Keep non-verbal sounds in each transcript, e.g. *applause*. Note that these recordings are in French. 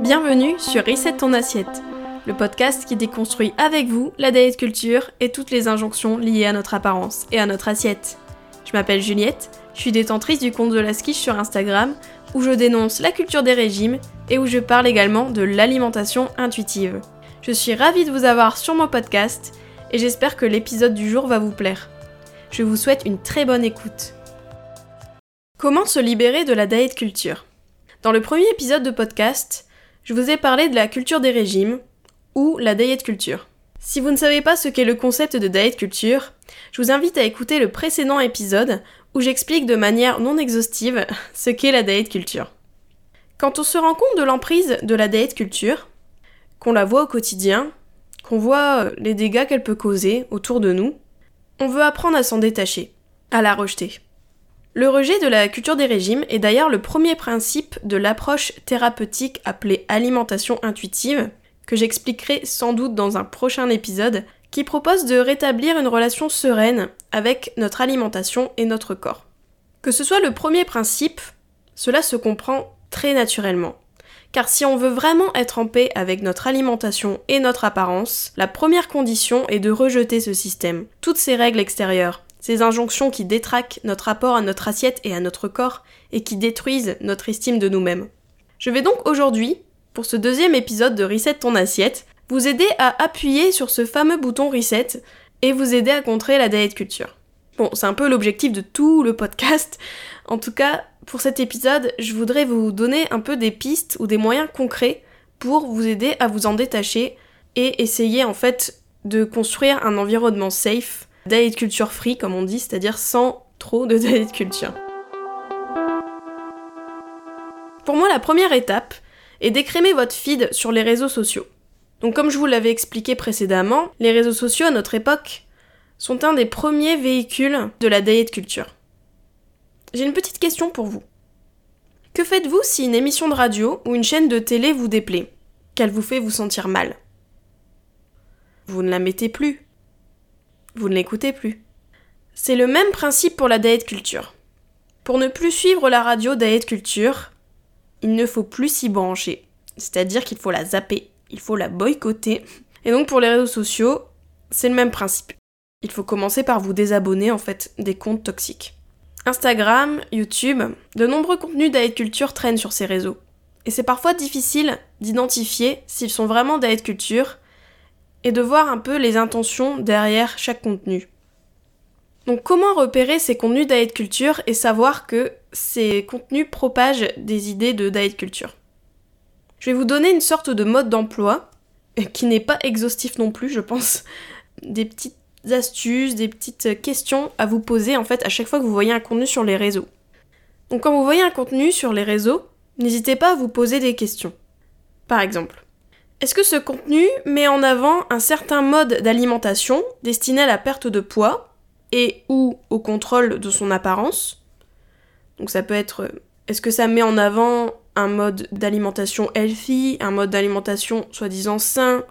Bienvenue sur Reset ton assiette, le podcast qui déconstruit avec vous la diet culture et toutes les injonctions liées à notre apparence et à notre assiette. Je m'appelle Juliette, je suis détentrice du compte de la skiche sur Instagram où je dénonce la culture des régimes et où je parle également de l'alimentation intuitive. Je suis ravie de vous avoir sur mon podcast et j'espère que l'épisode du jour va vous plaire. Je vous souhaite une très bonne écoute. Comment se libérer de la diet culture? Dans le premier épisode de podcast, je vous ai parlé de la culture des régimes ou la diet culture. Si vous ne savez pas ce qu'est le concept de diet culture, je vous invite à écouter le précédent épisode où j'explique de manière non exhaustive *laughs* ce qu'est la diet culture. Quand on se rend compte de l'emprise de la diet culture, qu'on la voit au quotidien, qu'on voit les dégâts qu'elle peut causer autour de nous, on veut apprendre à s'en détacher, à la rejeter. Le rejet de la culture des régimes est d'ailleurs le premier principe de l'approche thérapeutique appelée alimentation intuitive, que j'expliquerai sans doute dans un prochain épisode, qui propose de rétablir une relation sereine avec notre alimentation et notre corps. Que ce soit le premier principe, cela se comprend très naturellement. Car si on veut vraiment être en paix avec notre alimentation et notre apparence, la première condition est de rejeter ce système, toutes ces règles extérieures, ces injonctions qui détraquent notre rapport à notre assiette et à notre corps et qui détruisent notre estime de nous-mêmes. Je vais donc aujourd'hui, pour ce deuxième épisode de Reset ton assiette, vous aider à appuyer sur ce fameux bouton Reset et vous aider à contrer la diet culture. Bon, c'est un peu l'objectif de tout le podcast. En tout cas, pour cet épisode, je voudrais vous donner un peu des pistes ou des moyens concrets pour vous aider à vous en détacher et essayer en fait de construire un environnement safe, diet culture free comme on dit, c'est-à-dire sans trop de *laughs* diet culture. Pour moi, la première étape est d'écrémer votre feed sur les réseaux sociaux. Donc comme je vous l'avais expliqué précédemment, les réseaux sociaux à notre époque sont un des premiers véhicules de la diet culture. J'ai une petite question pour vous. Que faites-vous si une émission de radio ou une chaîne de télé vous déplaît? Qu'elle vous fait vous sentir mal? Vous ne la mettez plus. Vous ne l'écoutez plus. C'est le même principe pour la diet culture. Pour ne plus suivre la radio diet culture, il ne faut plus s'y brancher. C'est-à-dire qu'il faut la zapper, il faut la boycotter. Et donc pour les réseaux sociaux, c'est le même principe il faut commencer par vous désabonner en fait des comptes toxiques. Instagram, YouTube, de nombreux contenus diet culture traînent sur ces réseaux. Et c'est parfois difficile d'identifier s'ils sont vraiment diet culture et de voir un peu les intentions derrière chaque contenu. Donc comment repérer ces contenus diet culture et savoir que ces contenus propagent des idées de diet culture? Je vais vous donner une sorte de mode d'emploi qui n'est pas exhaustif non plus, je pense, des petites astuces, des petites questions à vous poser en fait à chaque fois que vous voyez un contenu sur les réseaux. Donc quand vous voyez un contenu sur les réseaux, n'hésitez pas à vous poser des questions. Par exemple, est-ce que ce contenu met en avant un certain mode d'alimentation destiné à la perte de poids et ou au contrôle de son apparence? Donc ça peut être est-ce que ça met en avant un mode d'alimentation healthy, un mode d'alimentation soi-disant sain,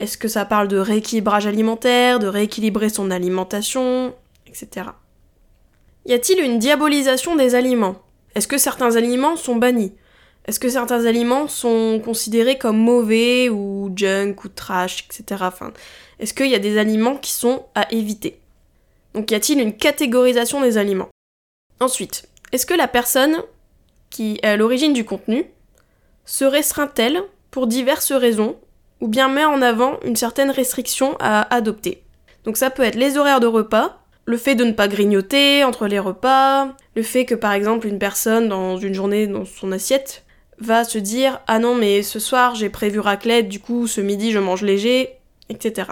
est-ce que ça parle de rééquilibrage alimentaire, de rééquilibrer son alimentation, etc. Y a-t-il une diabolisation des aliments? Est-ce que certains aliments sont bannis? Est-ce que certains aliments sont considérés comme mauvais ou junk ou trash, etc. Enfin, est-ce qu'il y a des aliments qui sont à éviter? Donc y a-t-il une catégorisation des aliments? Ensuite, est-ce que la personne qui est à l'origine du contenu se restreint-elle pour diverses raisons ou bien met en avant une certaine restriction à adopter. Donc ça peut être les horaires de repas, le fait de ne pas grignoter entre les repas, le fait que par exemple une personne dans une journée dans son assiette va se dire ah non mais ce soir j'ai prévu raclette, du coup ce midi je mange léger, etc.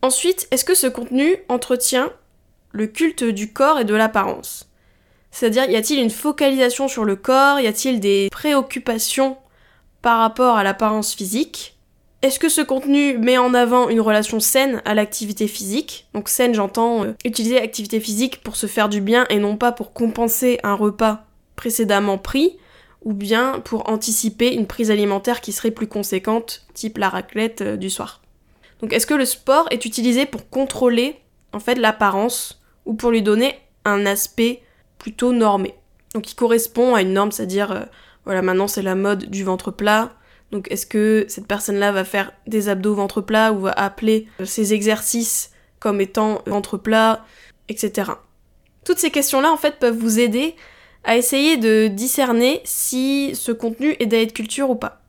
Ensuite, est-ce que ce contenu entretient le culte du corps et de l'apparence? C'est-à-dire, y a-t-il une focalisation sur le corps? Y a-t-il des préoccupations par rapport à l'apparence physique? Est-ce que ce contenu met en avant une relation saine à l'activité physique? Donc saine, j'entends euh, utiliser l'activité physique pour se faire du bien et non pas pour compenser un repas précédemment pris, ou bien pour anticiper une prise alimentaire qui serait plus conséquente, type la raclette euh, du soir. Donc est-ce que le sport est utilisé pour contrôler en fait l'apparence ou pour lui donner un aspect plutôt normé? Donc qui correspond à une norme, c'est-à-dire euh, voilà, maintenant c'est la mode du ventre plat. Donc est-ce que cette personne-là va faire des abdos ventre plat ou va appeler ses exercices comme étant ventre plat, etc. Toutes ces questions-là en fait peuvent vous aider à essayer de discerner si ce contenu est d'aide culture ou pas.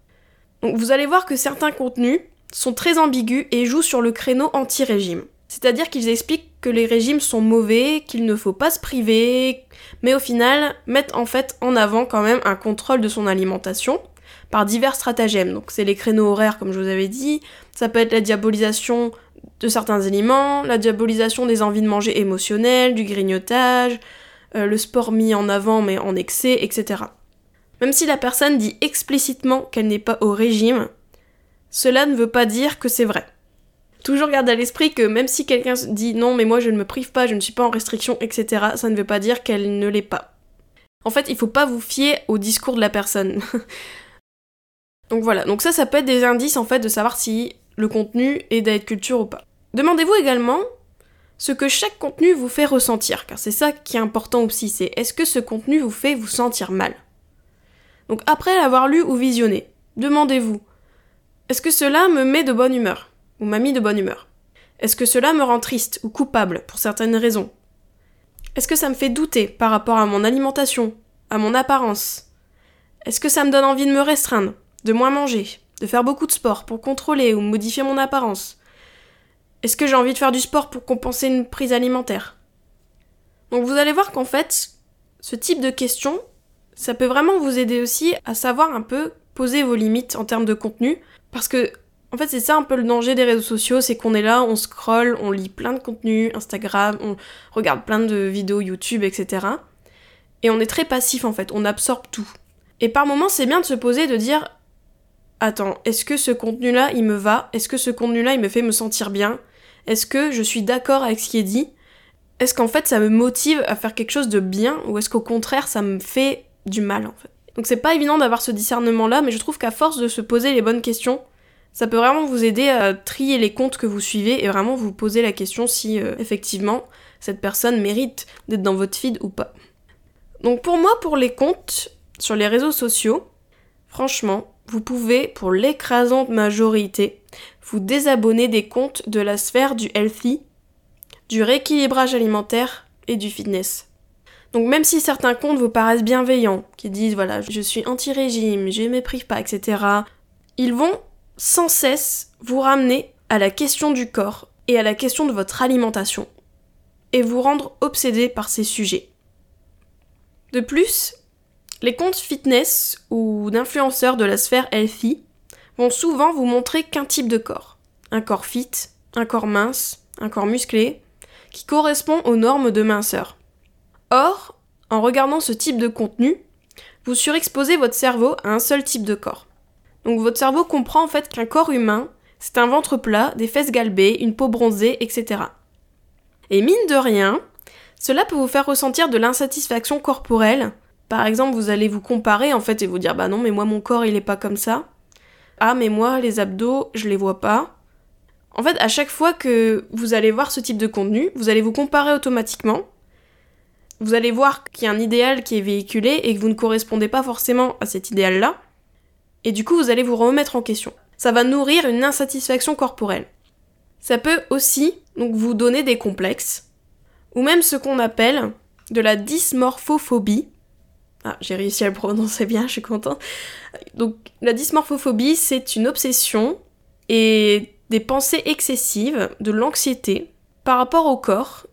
Donc vous allez voir que certains contenus sont très ambigus et jouent sur le créneau anti-régime. C'est-à-dire qu'ils expliquent que les régimes sont mauvais, qu'il ne faut pas se priver, mais au final mettent en fait en avant quand même un contrôle de son alimentation par divers stratagèmes. Donc c'est les créneaux horaires comme je vous avais dit, ça peut être la diabolisation de certains aliments, la diabolisation des envies de manger émotionnelles, du grignotage, euh, le sport mis en avant mais en excès, etc. Même si la personne dit explicitement qu'elle n'est pas au régime, cela ne veut pas dire que c'est vrai. Toujours garde à l'esprit que même si quelqu'un dit non mais moi je ne me prive pas, je ne suis pas en restriction, etc., ça ne veut pas dire qu'elle ne l'est pas. En fait, il faut pas vous fier au discours de la personne. *laughs* donc voilà, donc ça ça peut être des indices en fait de savoir si le contenu est d'être culture ou pas. Demandez-vous également ce que chaque contenu vous fait ressentir, car c'est ça qui est important aussi, c'est est-ce que ce contenu vous fait vous sentir mal? Donc après l'avoir lu ou visionné, demandez-vous, est-ce que cela me met de bonne humeur Ou m'a mis de bonne humeur? Est-ce que cela me rend triste ou coupable pour certaines raisons? Est-ce que ça me fait douter par rapport à mon alimentation, à mon apparence? Est-ce que ça me donne envie de me restreindre, de moins manger, de faire beaucoup de sport pour contrôler ou modifier mon apparence est-ce que j'ai envie de faire du sport pour compenser une prise alimentaire? Donc vous allez voir qu'en fait, ce type de questions, ça peut vraiment vous aider aussi à savoir un peu poser vos limites en termes de contenu, parce que en fait c'est ça un peu le danger des réseaux sociaux, c'est qu'on est là, on scrolle, on lit plein de contenus, Instagram, on regarde plein de vidéos YouTube, etc. Et on est très passif en fait, on absorbe tout. Et par moments c'est bien de se poser, de dire attends, est-ce que ce contenu-là, il me va? Est-ce que ce contenu-là, il me fait me sentir bien? Est-ce que je suis d'accord avec ce qui est dit? Est-ce qu'en fait ça me motive à faire quelque chose de bien? Ou est-ce qu'au contraire ça me fait du mal en fait? Donc c'est pas évident d'avoir ce discernement là, mais je trouve qu'à force de se poser les bonnes questions, ça peut vraiment vous aider à trier les comptes que vous suivez et vraiment vous poser la question si euh, effectivement cette personne mérite d'être dans votre feed ou pas. Donc pour moi, pour les comptes sur les réseaux sociaux, franchement, vous pouvez, pour l'écrasante majorité, vous désabonner des comptes de la sphère du healthy, du rééquilibrage alimentaire et du fitness. Donc même si certains comptes vous paraissent bienveillants, qui disent voilà, je suis anti-régime, je ne prive pas, etc., ils vont sans cesse vous ramener à la question du corps et à la question de votre alimentation, et vous rendre obsédé par ces sujets. De plus, les comptes fitness ou d'influenceurs de la sphère healthy vont souvent vous montrer qu'un type de corps. Un corps fit, un corps mince, un corps musclé, qui correspond aux normes de minceur. Or, en regardant ce type de contenu, vous surexposez votre cerveau à un seul type de corps. Donc votre cerveau comprend en fait qu'un corps humain, c'est un ventre plat, des fesses galbées, une peau bronzée, etc. Et mine de rien, cela peut vous faire ressentir de l'insatisfaction corporelle. Par exemple, vous allez vous comparer en fait et vous dire bah non mais moi mon corps il est pas comme ça. Ah mais moi les abdos je les vois pas. En fait à chaque fois que vous allez voir ce type de contenu, vous allez vous comparer automatiquement. Vous allez voir qu'il y a un idéal qui est véhiculé et que vous ne correspondez pas forcément à cet idéal-là. Et du coup vous allez vous remettre en question. Ça va nourrir une insatisfaction corporelle. Ça peut aussi donc vous donner des complexes ou même ce qu'on appelle de la dysmorphophobie ah, j'ai réussi à le prononcer bien, je suis contente. Donc, la dysmorphophobie, c'est une obsession et des pensées excessives, de l'anxiété par rapport au corps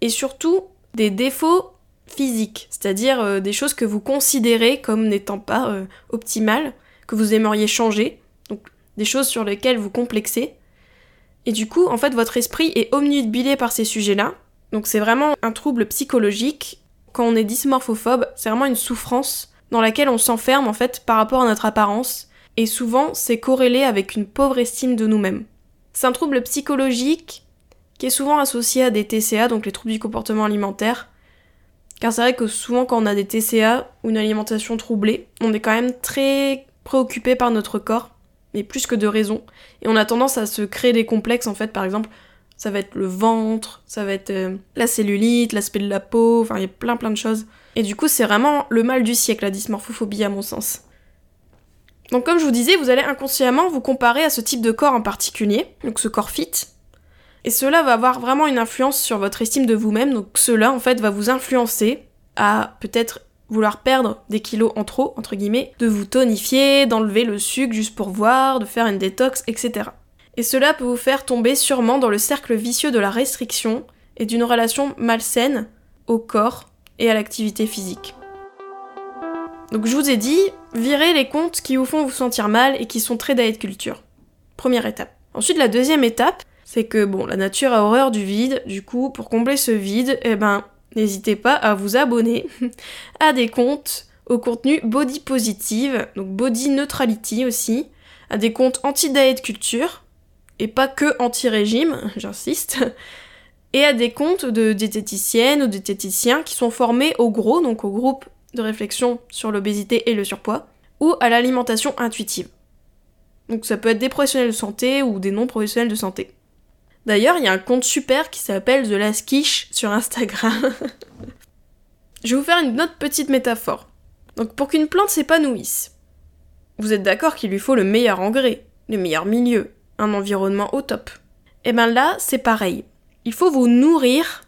et surtout des défauts physiques, c'est-à-dire euh, des choses que vous considérez comme n'étant pas euh, optimales, que vous aimeriez changer, donc des choses sur lesquelles vous complexez. Et du coup, en fait, votre esprit est omnubilé par ces sujets-là. Donc c'est vraiment un trouble psychologique quand on est dysmorphophobe, c'est vraiment une souffrance dans laquelle on s'enferme en fait par rapport à notre apparence, et souvent c'est corrélé avec une pauvre estime de nous-mêmes. C'est un trouble psychologique qui est souvent associé à des TCA, donc les troubles du comportement alimentaire, car c'est vrai que souvent quand on a des TCA ou une alimentation troublée, on est quand même très préoccupé par notre corps, mais plus que de raison, et on a tendance à se créer des complexes en fait, par exemple, ça va être le ventre, ça va être euh, la cellulite, l'aspect de la peau, enfin il y a plein plein de choses. Et du coup, c'est vraiment le mal du siècle, la dysmorphophobie à mon sens. Donc comme je vous disais, vous allez inconsciemment vous comparer à ce type de corps en particulier, donc ce corps fit. Et cela va avoir vraiment une influence sur votre estime de vous-même, donc cela en fait va vous influencer à peut-être vouloir perdre des kilos en trop, entre guillemets, de vous tonifier, d'enlever le sucre juste pour voir, de faire une détox, etc. Et cela peut vous faire tomber sûrement dans le cercle vicieux de la restriction et d'une relation malsaine au corps et à l'activité physique. Donc je vous ai dit, virez les comptes qui vous font vous sentir mal et qui sont très diet culture. Première étape. Ensuite, la deuxième étape, c'est que bon, la nature a horreur du vide, du coup, pour combler ce vide, eh ben, n'hésitez pas à vous abonner *laughs* à des comptes au contenu body positive, donc body neutrality aussi, à des comptes anti-diet culture, et pas que anti-régime, *laughs* j'insiste, et à des comptes de diététiciennes ou diététiciens qui sont formés au gros, donc au groupe de réflexion sur l'obésité et le surpoids, ou à l'alimentation intuitive. Donc ça peut être des professionnels de santé ou des non-professionnels de santé. D'ailleurs, il y a un compte super qui s'appelle The Last Quiche sur Instagram. *laughs* Je vais vous faire une autre petite métaphore. Donc pour qu'une plante s'épanouisse, vous êtes d'accord qu'il lui faut le meilleur engrais, le meilleur milieu, un environnement au top. Et eh bien là, c'est pareil. Il faut vous nourrir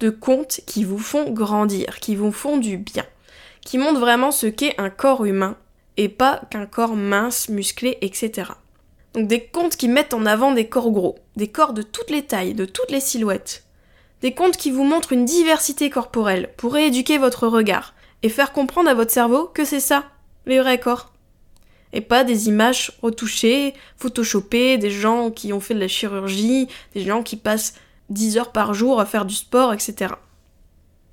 de comptes qui vous font grandir, qui vous font du bien qui montre vraiment ce qu'est un corps humain et pas qu'un corps mince, musclé, etc. Donc des contes qui mettent en avant des corps gros, des corps de toutes les tailles, de toutes les silhouettes. Des contes qui vous montrent une diversité corporelle pour rééduquer votre regard et faire comprendre à votre cerveau que c'est ça, les vrais corps. Et pas des images retouchées, photoshopées, des gens qui ont fait de la chirurgie, des gens qui passent 10 heures par jour à faire du sport, etc.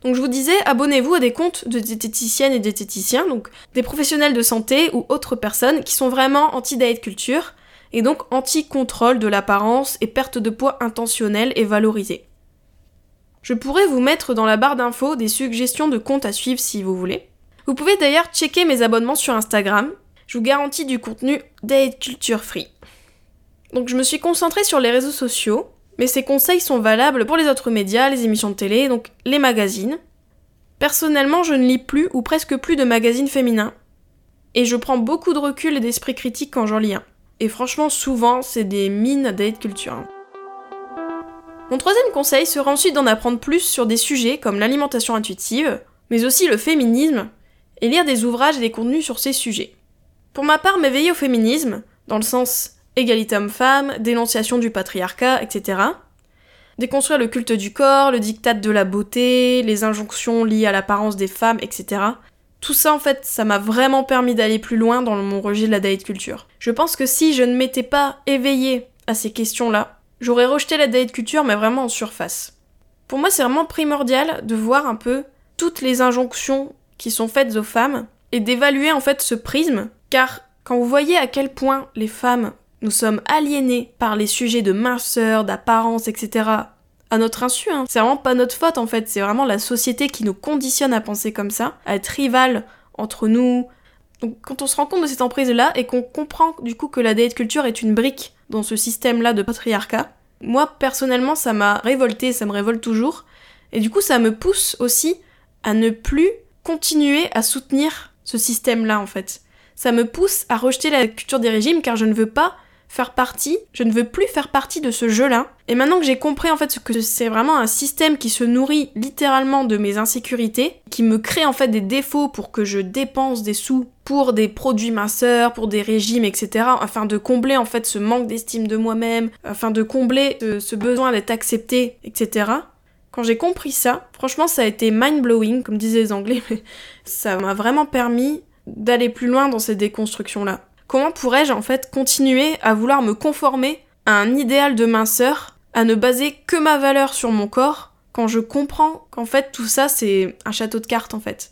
Donc je vous disais, abonnez-vous à des comptes de diététiciennes et diététiciens, donc des professionnels de santé ou autres personnes qui sont vraiment anti-diet culture et donc anti-contrôle de l'apparence et perte de poids intentionnelle et valorisée. Je pourrais vous mettre dans la barre d'infos des suggestions de comptes à suivre si vous voulez. Vous pouvez d'ailleurs checker mes abonnements sur Instagram. Je vous garantis du contenu diet culture free. Donc je me suis concentrée sur les réseaux sociaux mais ces conseils sont valables pour les autres médias, les émissions de télé, donc les magazines. Personnellement, je ne lis plus ou presque plus de magazines féminins. Et je prends beaucoup de recul et d'esprit critique quand j'en lis un. Et franchement, souvent, c'est des mines d'être culture. Mon troisième conseil sera ensuite d'en apprendre plus sur des sujets comme l'alimentation intuitive, mais aussi le féminisme, et lire des ouvrages et des contenus sur ces sujets. Pour ma part, m'éveiller au féminisme, dans le sens égalité homme-femme, dénonciation du patriarcat, etc. Déconstruire le culte du corps, le diktat de la beauté, les injonctions liées à l'apparence des femmes, etc. Tout ça, en fait, ça m'a vraiment permis d'aller plus loin dans mon rejet de la diet culture. Je pense que si je ne m'étais pas éveillée à ces questions-là, j'aurais rejeté la diet culture, mais vraiment en surface. Pour moi, c'est vraiment primordial de voir un peu toutes les injonctions qui sont faites aux femmes et d'évaluer en fait ce prisme, car quand vous voyez à quel point les femmes nous sommes aliénés par les sujets de minceur, d'apparence, etc. À notre insu, hein. c'est vraiment pas notre faute en fait, c'est vraiment la société qui nous conditionne à penser comme ça, à être rival entre nous. Donc quand on se rend compte de cette emprise-là et qu'on comprend du coup que la diet culture est une brique dans ce système-là de patriarcat, moi personnellement ça m'a révolté, ça me révolte toujours, et du coup ça me pousse aussi à ne plus continuer à soutenir ce système-là en fait. Ça me pousse à rejeter la culture des régimes car je ne veux pas faire partie, je ne veux plus faire partie de ce jeu-là. Et maintenant que j'ai compris en fait que c'est vraiment un système qui se nourrit littéralement de mes insécurités, qui me crée en fait des défauts pour que je dépense des sous pour des produits minceurs, pour des régimes, etc., afin de combler en fait ce manque d'estime de moi-même, afin de combler ce, besoin d'être accepté, etc. Quand j'ai compris ça, franchement ça a été mind-blowing, comme disaient les Anglais, *laughs* mais ça m'a vraiment permis d'aller plus loin dans cette déconstruction-là. Comment pourrais-je en fait continuer à vouloir me conformer à un idéal de minceur, à ne baser que ma valeur sur mon corps, quand je comprends qu'en fait tout ça c'est un château de cartes en fait?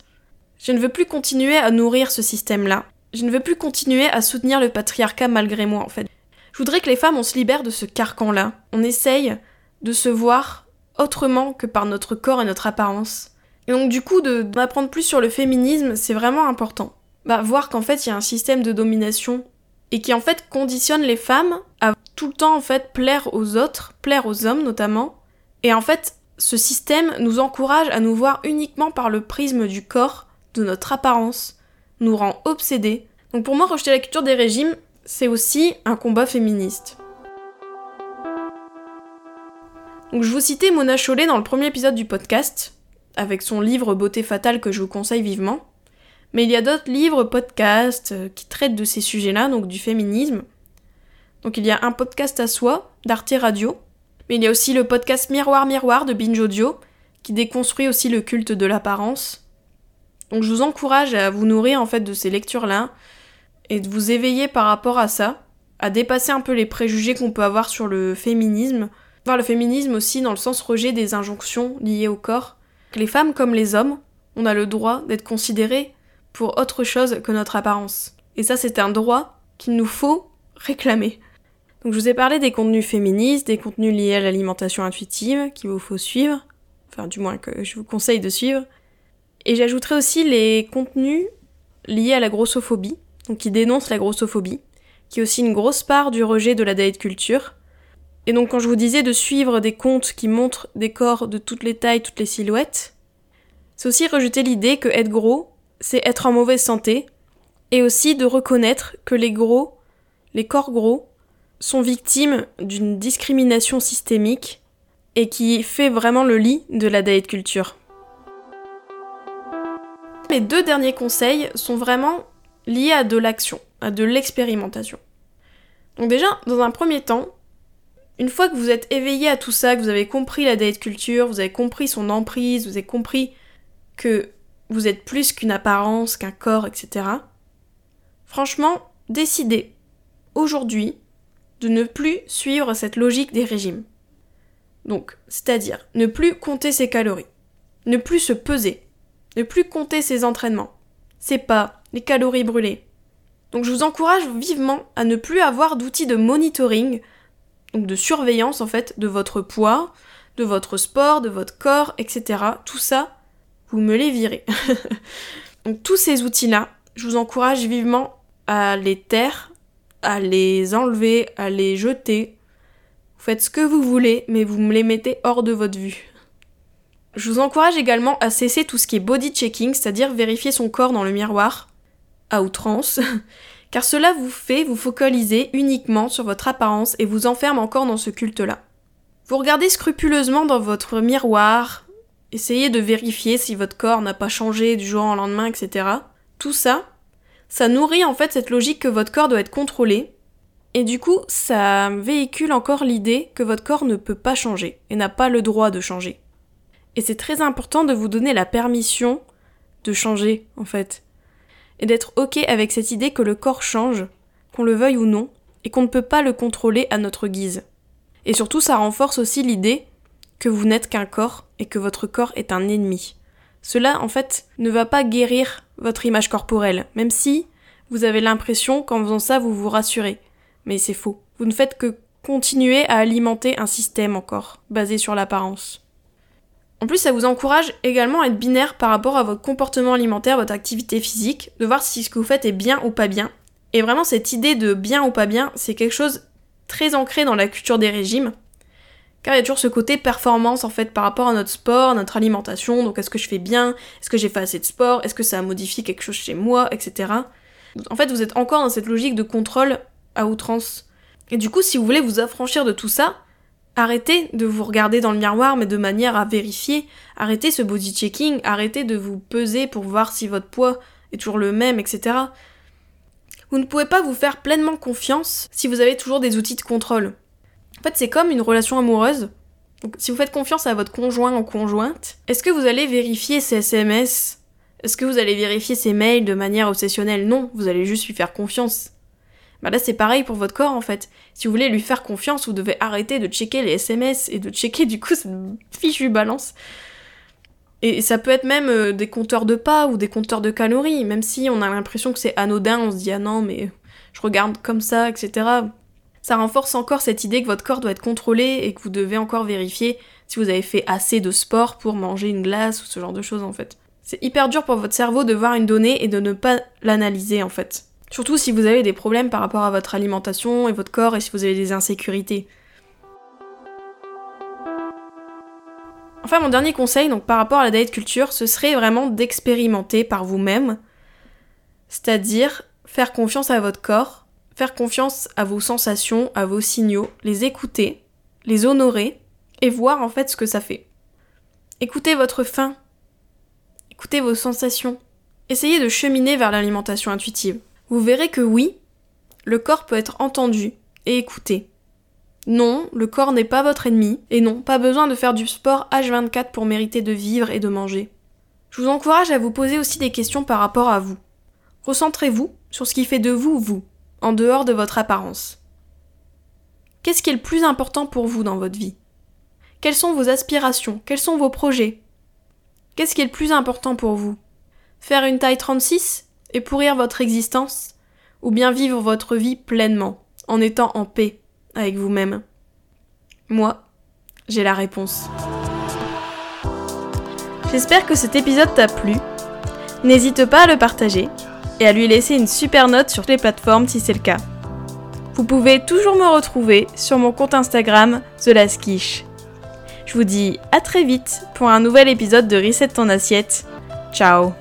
Je ne veux plus continuer à nourrir ce système-là. Je ne veux plus continuer à soutenir le patriarcat malgré moi en fait. Je voudrais que les femmes on se libère de ce carcan-là. On essaye de se voir autrement que par notre corps et notre apparence. Et donc du coup, de m'apprendre plus sur le féminisme, c'est vraiment important bah, voir qu'en fait il y a un système de domination et qui en fait conditionne les femmes à tout le temps en fait plaire aux autres, plaire aux hommes notamment. Et en fait, ce système nous encourage à nous voir uniquement par le prisme du corps, de notre apparence, nous rend obsédés. Donc pour moi, rejeter la culture des régimes, c'est aussi un combat féministe. Donc je vous citais Mona Chollet dans le premier épisode du podcast, avec son livre Beauté fatale que je vous conseille vivement. Mais il y a d'autres livres, podcasts, euh, qui traitent de ces sujets-là, donc du féminisme. Donc il y a un podcast à soi, d'Arte Radio, mais il y a aussi le podcast Miroir Miroir de Binge Audio, qui déconstruit aussi le culte de l'apparence. Donc je vous encourage à vous nourrir en fait de ces lectures-là, et de vous éveiller par rapport à ça, à dépasser un peu les préjugés qu'on peut avoir sur le féminisme, voir le féminisme aussi dans le sens rejet des injonctions liées au corps. Les femmes comme les hommes, on a le droit d'être considérées pour autre chose que notre apparence. Et ça, c'est un droit qu'il nous faut réclamer. Donc je vous ai parlé des contenus féministes, des contenus liés à l'alimentation intuitive qu'il vous faut suivre, enfin du moins que je vous conseille de suivre. Et j'ajouterai aussi les contenus liés à la grossophobie, donc qui dénoncent la grossophobie, qui est aussi une grosse part du rejet de la diet culture. Et donc quand je vous disais de suivre des comptes qui montrent des corps de toutes les tailles, toutes les silhouettes, c'est aussi rejeter l'idée que être gros, c'est être en mauvaise santé, et aussi de reconnaître que les gros, les corps gros, sont victimes d'une discrimination systémique et qui fait vraiment le lit de la diet culture. Mes deux derniers conseils sont vraiment liés à de l'action, à de l'expérimentation. Donc déjà, dans un premier temps, une fois que vous êtes éveillé à tout ça, que vous avez compris la diet culture, vous avez compris son emprise, vous avez compris que vous êtes plus qu'une apparence, qu'un corps, etc. Franchement, décidez aujourd'hui de ne plus suivre cette logique des régimes. Donc, c'est-à-dire ne plus compter ses calories, ne plus se peser, ne plus compter ses entraînements, ses pas, les calories brûlées. Donc je vous encourage vivement à ne plus avoir d'outils de monitoring, donc de surveillance en fait, de votre poids, de votre sport, de votre corps, etc. Tout ça, vous me les virez. *laughs* donc tous ces outils-là, je vous encourage vivement à les taire, à les enlever, à les jeter. Vous faites ce que vous voulez, mais vous me les mettez hors de votre vue. Je vous encourage également à cesser tout ce qui est body checking, c'est-à-dire vérifier son corps dans le miroir, à outrance, *laughs* car cela vous fait vous focaliser uniquement sur votre apparence et vous enferme encore dans ce culte-là. Vous regardez scrupuleusement dans votre miroir, essayez de vérifier si votre corps n'a pas changé du jour au lendemain, etc. Tout ça, ça nourrit en fait cette logique que votre corps doit être contrôlé, et du coup, ça véhicule encore l'idée que votre corps ne peut pas changer et n'a pas le droit de changer. Et c'est très important de vous donner la permission de changer, en fait. Et d'être ok avec cette idée que le corps change, qu'on le veuille ou non, et qu'on ne peut pas le contrôler à notre guise. Et surtout, ça renforce aussi l'idée que vous n'êtes qu'un corps et que votre corps est un ennemi. Cela, en fait, ne va pas guérir votre image corporelle, même si vous avez l'impression qu'en faisant ça, vous vous rassurez. Mais c'est faux. Vous ne faites que continuer à alimenter un système encore, basé sur l'apparence. En plus, ça vous encourage également à être binaire par rapport à votre comportement alimentaire, votre activité physique, de voir si ce que vous faites est bien ou pas bien. Et vraiment, cette idée de bien ou pas bien, c'est quelque chose très ancré dans la culture des régimes. Car il y a toujours ce côté performance en fait par rapport à notre sport, notre alimentation. Donc est-ce que je fais bien? Est-ce que j'ai fait assez de sport? Est-ce que ça a modifié quelque chose chez moi? Etc. En fait, vous êtes encore dans cette logique de contrôle à outrance. Et du coup, si vous voulez vous affranchir de tout ça, Arrêtez de vous regarder dans le miroir, mais de manière à vérifier. Arrêtez ce body checking, arrêtez de vous peser pour voir si votre poids est toujours le même, etc. Vous ne pouvez pas vous faire pleinement confiance si vous avez toujours des outils de contrôle. En fait, c'est comme une relation amoureuse. Si vous faites confiance à votre conjoint ou conjointe, est-ce que vous allez vérifier ses SMS Est-ce que vous allez vérifier ses mails de manière obsessionnelle? Non, vous allez juste lui faire confiance. Bah là c'est pareil pour votre corps en fait. Si vous voulez lui faire confiance, vous devez arrêter de checker les SMS et de checker du coup *laughs* cette fichue balance. Et ça peut être même euh, des compteurs de pas ou des compteurs de calories, même si on a l'impression que c'est anodin, on se dit ah non mais je regarde comme ça, etc. Ça renforce encore cette idée que votre corps doit être contrôlé et que vous devez encore vérifier si vous avez fait assez de sport pour manger une glace ou ce genre de choses en fait. C'est hyper dur pour votre cerveau de voir une donnée et de ne pas l'analyser en fait. Surtout si vous avez des problèmes par rapport à votre alimentation et votre corps et si vous avez des insécurités. Enfin, mon dernier conseil, donc par rapport à la diet culture, ce serait vraiment d'expérimenter par vous-même, c'est-à-dire faire confiance à votre corps, faire confiance à vos sensations, à vos signaux, les écouter, les honorer et voir en fait ce que ça fait. Écoutez votre faim, écoutez vos sensations, essayez de cheminer vers l'alimentation intuitive. Vous verrez que oui, le corps peut être entendu et écouté. Non, le corps n'est pas votre ennemi, et non, pas besoin de faire du sport H24 pour mériter de vivre et de manger. Je vous encourage à vous poser aussi des questions par rapport à vous. Recentrez-vous sur ce qui fait de vous vous, en dehors de votre apparence. Qu'est-ce qui est le plus important pour vous dans votre vie? Quelles sont vos aspirations? Quels sont vos projets? Qu'est-ce qui est le plus important pour vous? Faire une taille 36 et pourrir votre existence? Ou bien vivre votre vie pleinement, en étant en paix avec vous-même? Moi, j'ai la réponse. J'espère que cet épisode t'a plu. N'hésite pas à le partager et à lui laisser une super note sur les plateformes si c'est le cas. Vous pouvez toujours me retrouver sur mon compte Instagram TheLasquiche. Je vous dis à très vite pour un nouvel épisode de Reset ton assiette. Ciao